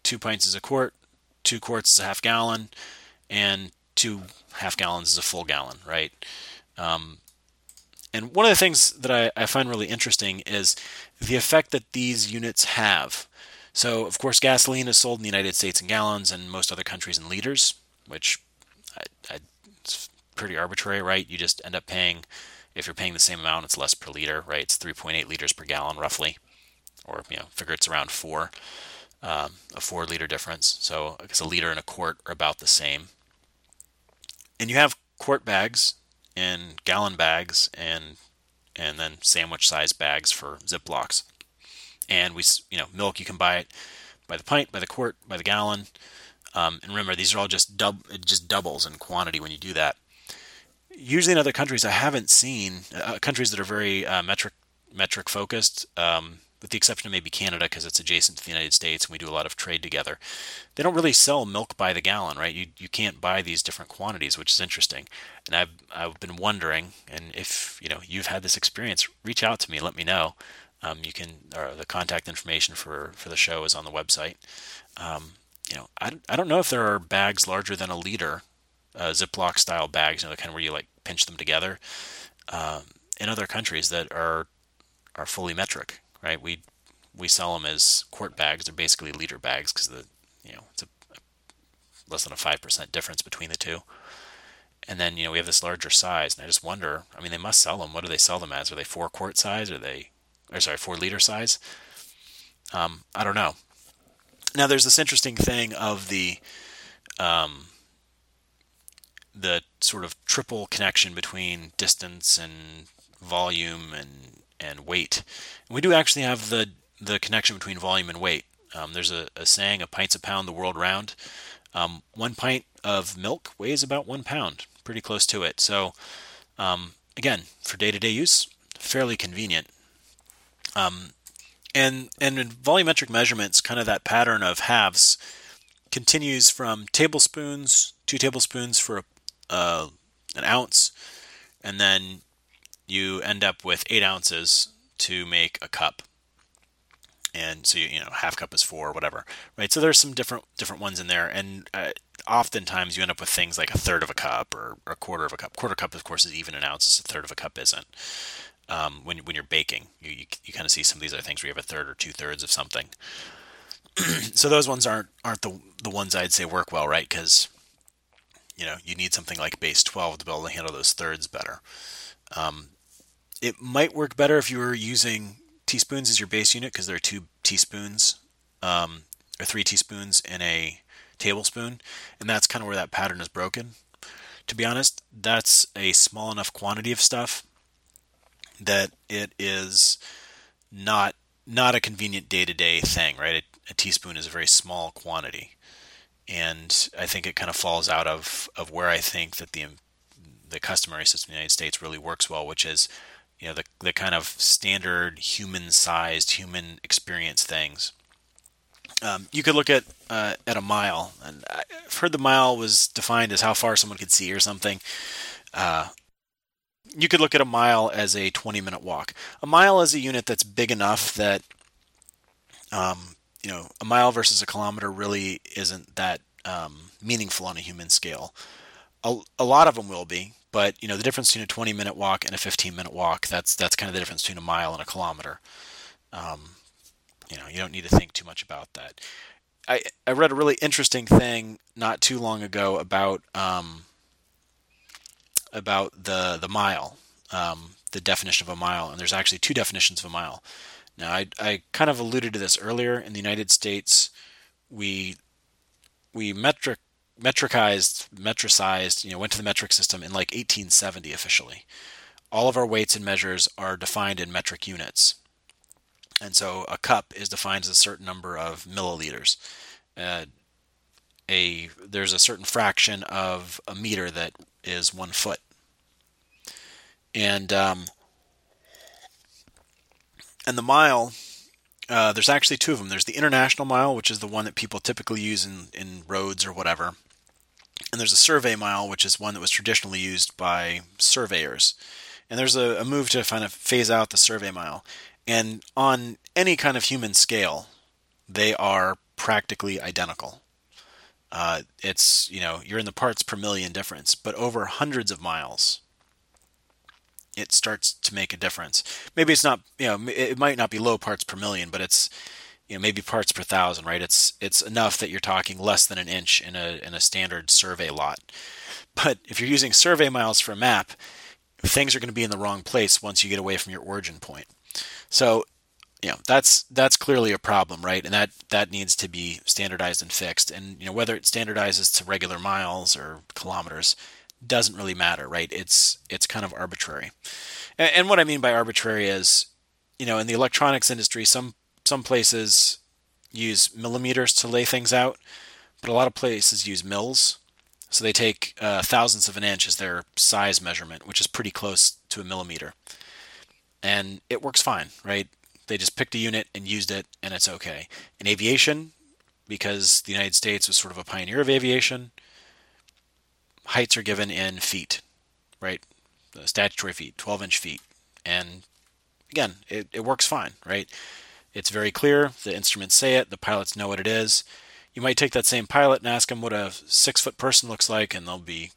two pints is a quart, two quarts is a half gallon, and two half gallons is a full gallon, right? Um, and one of the things that I, I, find really interesting is the effect that these units have. So, of course, gasoline is sold in the United States in gallons and most other countries in liters, which I, I, pretty arbitrary, right? You just end up paying, if you're paying the same amount, it's less per liter, right? It's 3.8 liters per gallon, roughly, or you know, figure it's around four, um, a four liter difference. So, guess a liter and a quart are about the same. And you have quart bags and gallon bags and and then sandwich size bags for Ziplocs. And we, you know, milk you can buy it by the pint, by the quart, by the gallon. Um, and remember, these are all just dub, it just doubles in quantity when you do that usually in other countries, I haven't seen uh, countries that are very uh, metric metric focused, um, with the exception of maybe Canada because it's adjacent to the United States and we do a lot of trade together. They don't really sell milk by the gallon, right? You you can't buy these different quantities, which is interesting. And I've I've been wondering, and if you know you've had this experience, reach out to me, let me know. Um, you can or the contact information for for the show is on the website. Um, you know, I, I don't know if there are bags larger than a liter uh, Ziploc style bags, you know, the kind where you like pinch them together. Um, in other countries that are are fully metric, right? We we sell them as quart bags. They're basically liter bags because the you know it's a, a less than a five percent difference between the two. And then you know we have this larger size, and I just wonder. I mean, they must sell them. What do they sell them as? Are they four quart size? Are they, or sorry, four liter size? Um, I don't know. Now there's this interesting thing of the um, the sort of triple connection between distance and volume and and weight. And we do actually have the the connection between volume and weight. Um, there's a, a, saying, "A pint's a pound the world round." Um, one pint of milk weighs about one pound, pretty close to it. So, um, again, for day-to-day use, fairly convenient. Um, and and in volumetric measurements, kind of that pattern of halves continues from tablespoons, two tablespoons for a uh, an ounce, and then you end up with eight ounces to make a cup. And so you, you know half cup is four, whatever, right? So there's some different different ones in there, and uh, oftentimes you end up with things like a third of a cup or a quarter of a cup. Quarter cup, of course, is even an ounce. A third of a cup isn't. Um, when when you're baking, you, you, you kind of see some of these other things where you have a third or two thirds of something. <clears throat> so those ones aren't aren't the the ones I'd say work well, right? Because you know you need something like base 12 to be able to handle those thirds better. Um, it might work better if you were using teaspoons as your base unit because there are two teaspoons um, or three teaspoons in a tablespoon, and that's kind of where that pattern is broken. To be honest, that's a small enough quantity of stuff that it is not not a convenient day to day thing, right? A, a, teaspoon is a very small quantity and I think it kind of falls out of, of where I think that the the customary system in the United States really works well, which is you know the the kind of standard human sized human experience things. Um, you could look at uh, at a mile, and I've heard the mile was defined as how far someone could see or something. Uh, you could look at a mile as a 20 minute walk. A mile is a unit that's big enough that um, you know, a mile versus a kilometer really isn't that um, meaningful on a human scale. A, a, lot of them will be, but you know, the difference between a 20 minute walk and a 15 minute walk, that's that's kind of the difference between a mile and a kilometer. Um, you know, you don't need to think too much about that. I, I read a really interesting thing not too long ago about um, about the the mile, um, the definition of a mile, and there's actually two definitions of a mile. Now, I, I kind of alluded to this earlier. In the United States, we we metric metricized, metricized, you know, went to the metric system in like 1870 officially. All of our weights and measures are defined in metric units. And so a cup is defined as a certain number of milliliters. Uh, a there's a certain fraction of a meter that is one foot. And um, and the mile Uh, there's actually two of them. There's the international mile, which is the one that people typically use in, in roads or whatever. And there's a survey mile, which is one that was traditionally used by surveyors. And there's a, a move to kind of phase out the survey mile. And on any kind of human scale, they are practically identical. Uh, it's, you know, you're in the parts per million difference, but over hundreds of miles, it starts to make a difference. Maybe it's not, you know, it might not be low parts per million, but it's, you know, maybe parts per thousand, right? It's it's enough that you're talking less than an inch in a in a standard survey lot. But if you're using survey miles for a map, things are going to be in the wrong place once you get away from your origin point. So, you know, that's that's clearly a problem, right? And that that needs to be standardized and fixed. And you know, whether it standardizes to regular miles or kilometers doesn't really matter, right? It's it's kind of arbitrary. And, and what I mean by arbitrary is, you know, in the electronics industry, some some places use millimeters to lay things out, but a lot of places use mils. So they take uh, thousandths of an inch as their size measurement, which is pretty close to a millimeter. And it works fine, right? They just picked a unit and used it, and it's okay. In aviation, because the United States was sort of a pioneer of aviation, heights are given in feet, right? The statutory feet, 12 inch feet. And again, it, it works fine, right? It's very clear. The instruments say it. The pilots know what it is. You might take that same pilot and ask them what a six foot person looks like, and they'll be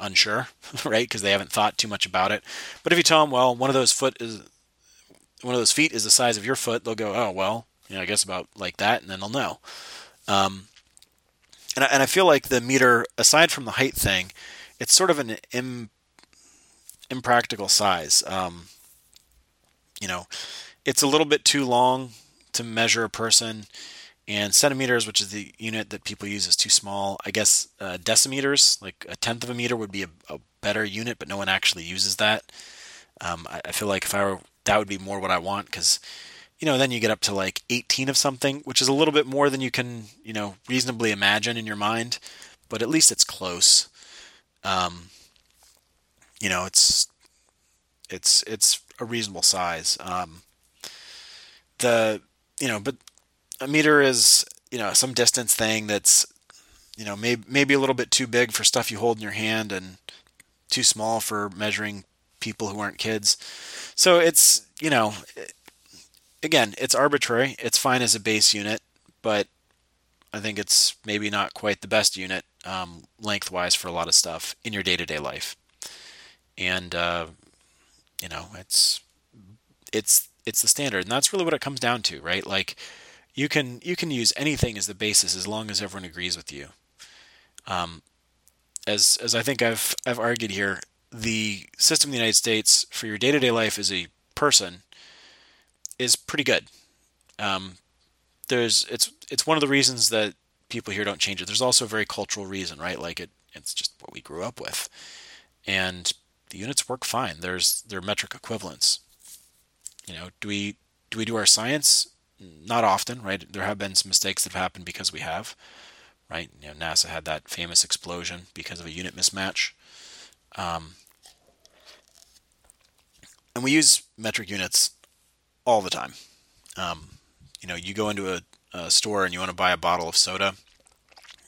unsure, <laughs> right? Because they haven't thought too much about it. But if you tell them, well, one of those foot is one of those feet is the size of your foot, they'll go, oh well, you know, I guess about like that, and then they'll know. Um, and I, and I feel like the meter, aside from the height thing, it's sort of an Im, impractical size. Um, you know, it's a little bit too long to measure a person, and centimeters, which is the unit that people use, is too small. I guess uh, decimeters, like a tenth of a meter, would be a, a better unit, but no one actually uses that. Um, I, I, feel like if I were, that would be more what I want because, you know, then you get up to like 18 of something, which is a little bit more than you can, you know, reasonably imagine in your mind, but at least it's close. Um, you know, it's it's it's a reasonable size. Um, the you know, but a meter is you know some distance thing that's you know maybe maybe a little bit too big for stuff you hold in your hand and too small for measuring people who aren't kids. So it's you know again it's arbitrary. It's fine as a base unit, but I think it's maybe not quite the best unit um, lengthwise for a lot of stuff in your day to day life. And uh, you know it's it's it's the standard, and that's really what it comes down to, right? Like you can you can use anything as the basis as long as everyone agrees with you. Um, as as I think I've I've argued here, the system in the United States for your day to day life as a person is pretty good. Um, there's it's it's one of the reasons that people here don't change it. There's also a very cultural reason, right? Like it it's just what we grew up with, and the units work fine. There's their metric equivalents. You know, do we do we do our science? Not often, right? There have been some mistakes that have happened because we have, right? You know, NASA had that famous explosion because of a unit mismatch. Um, and we use metric units all the time. Um, you know, you go into a, a store and you want to buy a bottle of soda,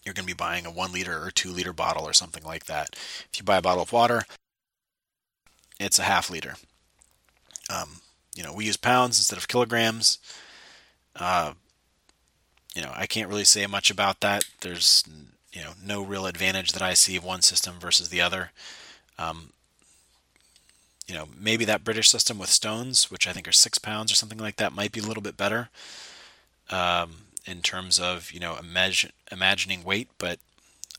you're going to be buying a one liter or two liter bottle or something like that. If you buy a bottle of water, it's a half liter. Um, you know, we use pounds instead of kilograms. Uh, you know, I can't really say much about that. There's, you know, no real advantage that I see of one system versus the other. Um, you know, maybe that British system with stones, which I think are six pounds or something like that, might be a little bit better um, in terms of you know imagine, imagining weight. But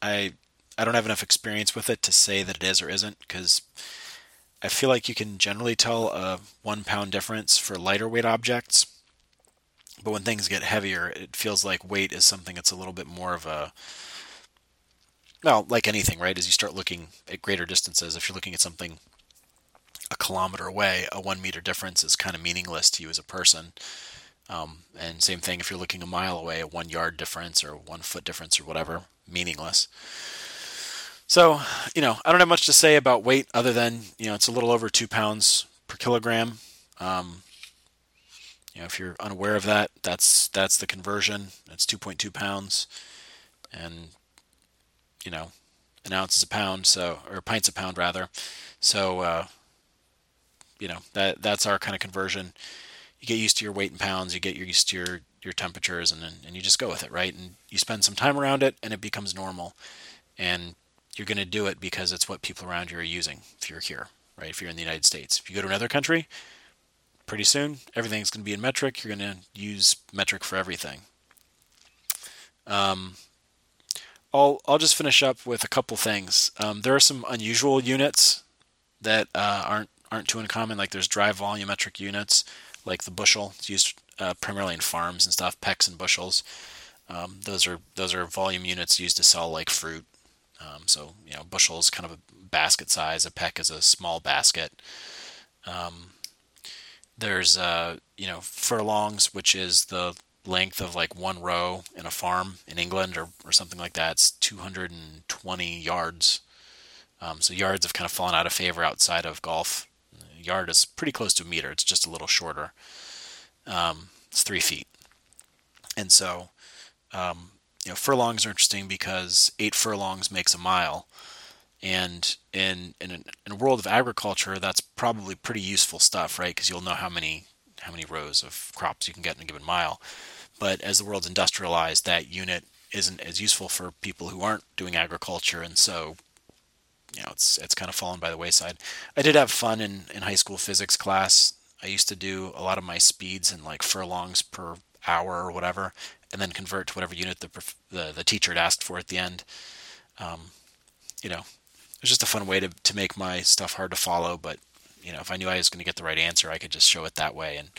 I I don't have enough experience with it to say that it is or isn't because I feel like you can generally tell a one pound difference for lighter weight objects. But when things get heavier, it feels like weight is something that's a little bit more of a. Well, like anything, right? As you start looking at greater distances, if you're looking at something a kilometer away, a one meter difference is kind of meaningless to you as a person. Um, and same thing if you're looking a mile away, a one yard difference or one foot difference or whatever, meaningless. So, you know, I don't have much to say about weight other than, you know, it's a little over two pounds per kilogram. Um, You know, if you're unaware of that, that's that's the conversion. That's 2.2 pounds, and you know, an ounce is a pound, so or pints a pound rather. So uh, you know that that's our kind of conversion. You get used to your weight in pounds, you get used to your your temperatures, and and you just go with it, right? And you spend some time around it, and it becomes normal. And you're going to do it because it's what people around you are using. If you're here, right? If you're in the United States, if you go to another country, pretty soon everything's going to be in metric. You're going to use metric for everything. Um, I'll I'll just finish up with a couple things. Um, there are some unusual units that uh, aren't aren't too uncommon. Like there's dry volumetric units, like the bushel. It's used uh, primarily in farms and stuff, pecks and bushels. Um, those are those are volume units used to sell like fruit. Um, so you know, bushel is kind of a basket size. A peck is a small basket. Um, there's uh, you know furlongs, which is the length of like one row in a farm in England or, or something like that. It's 220 yards. Um, so yards have kind of fallen out of favor outside of golf. Yard is pretty close to a meter. It's just a little shorter. Um, it's three feet. And so, um, you know, furlongs are interesting because eight furlongs makes a mile. And in in, in a world of agriculture, that's probably pretty useful stuff, right? Because you'll know how many how many rows of crops you can get in a given mile. But as the world's industrialized, that unit isn't as useful for people who aren't doing agriculture, and so you know it's it's kind of fallen by the wayside. I did have fun in in high school physics class. I used to do a lot of my speeds in like furlongs per hour or whatever, and then convert to whatever unit the the, the teacher had asked for at the end. Um, you know, it was just a fun way to to make my stuff hard to follow, but you know, if I knew I was going to get the right answer, I could just show it that way and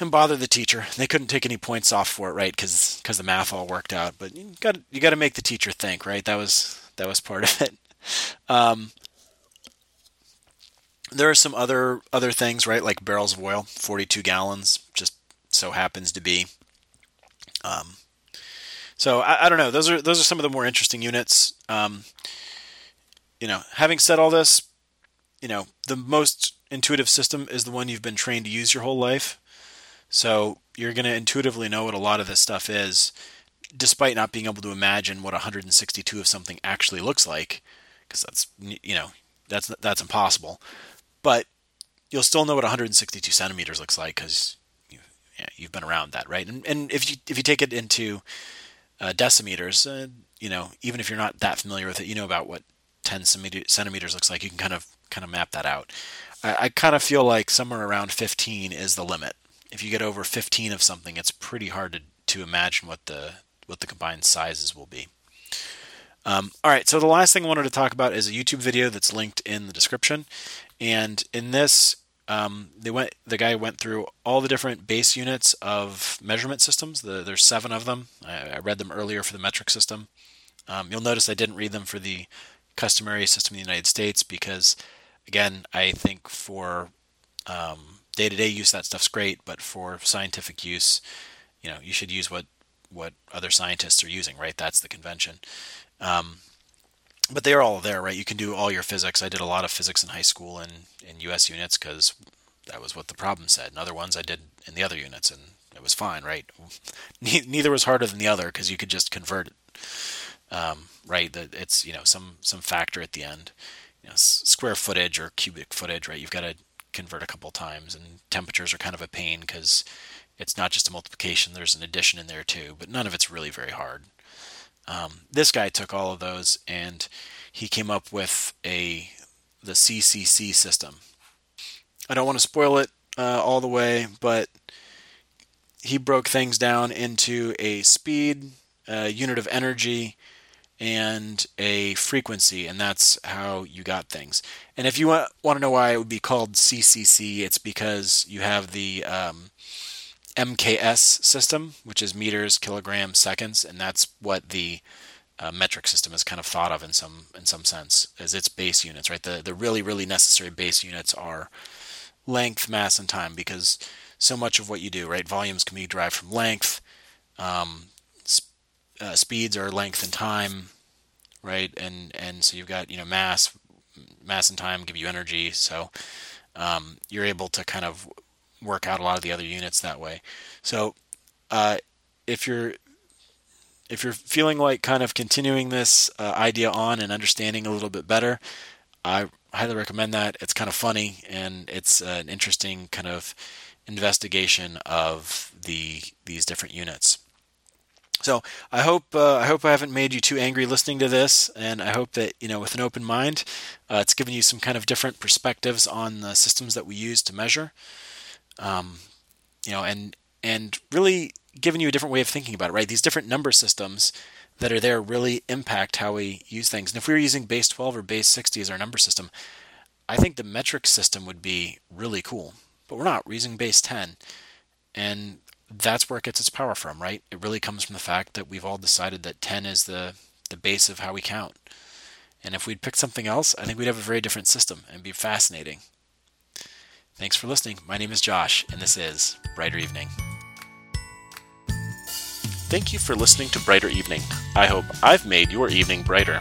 and bother the teacher. They couldn't take any points off for it, right? Because the math all worked out. But you got you got to make the teacher think, right? That was that was part of it. Um, there are some other other things, right? Like barrels of oil, 42 gallons, just so happens to be. Um, so I, I, don't know. Those are those are some of the more interesting units. Um, you know, having said all this, you know, the most intuitive system is the one you've been trained to use your whole life. So you're going to intuitively know what a lot of this stuff is, despite not being able to imagine what 162 of something actually looks like, because that's you know that's that's impossible. But you'll still know what 162 centimeters looks like because you, yeah, you've been around that, right? And and if you if you take it into uh, decimeters, uh, you know, even if you're not that familiar with it, you know about what 10 centimeters looks like. You can kind of kind of map that out. I, I kind of feel like somewhere around 15 is the limit. If you get over 15 of something, it's pretty hard to, to imagine what the what the combined sizes will be. Um, all right, so the last thing I wanted to talk about is a YouTube video that's linked in the description, and in this, um, they went the guy went through all the different base units of measurement systems. The, there's seven of them. I, I, read them earlier for the metric system. Um, you'll notice I didn't read them for the customary system in the United States because again, I think for day to day use, that stuff's great, but for scientific use, you know, you should use what what other scientists are using, right? That's the convention. Um, but they're all there, right? You can do all your physics. I did a lot of physics in high school and in U.S. units because that was what the problem said. And other ones I did in the other units, and it was fine, right? <laughs> Neither was harder than the other because you could just convert it, um, right? That it's you know some some factor at the end you know, square footage or cubic footage, right? You've got to convert a couple times, and temperatures are kind of a pain because it's not just a multiplication; there's an addition in there too. But none of it's really very hard. Um, this guy took all of those and he came up with a the CCC system. I don't want to spoil it uh, all the way, but he broke things down into a speed, a unit of energy, and a frequency, and that's how you got things. And if you want, want to know why it would be called CCC, it's because you have the um, MKS system, which is meters, kilograms, seconds, and that's what the uh, metric system is kind of thought of in some in some sense as its base units, right? The the really really necessary base units are length, mass, and time because so much of what you do, right? Volumes can be derived from length. Um, uh, speeds are length and time, right? And and so you've got you know mass, mass and time give you energy. So um, you're able to kind of work out a lot of the other units that way. So uh, if you're if you're feeling like kind of continuing this uh, idea on and understanding a little bit better, I highly recommend that. It's kind of funny and it's an interesting kind of investigation of the these different units. So I hope uh, I hope I haven't made you too angry listening to this, and I hope that you know with an open mind, uh, it's given you some kind of different perspectives on the systems that we use to measure. Um, you know, and and really giving you a different way of thinking about it, right? These different number systems that are there really impact how we use things. And if we were using base 12 or base 60 as our number system, I think the metric system would be really cool. But we're not. We're using base 10. And that's where it gets its power from, right? It really comes from the fact that we've all decided that 10 is the, the base of how we count. And if we'd picked something else, I think we'd have a very different system and be fascinating. Thanks for listening. My name is Josh, and this is Brighter Evening. Thank you for listening to Brighter Evening. I hope I've made your evening brighter.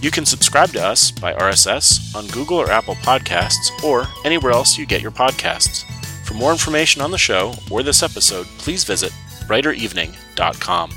You can subscribe to us by RSS on Google or Apple Podcasts or anywhere else you get your podcasts. For more information on the show or this episode, please visit brighter.evening.com.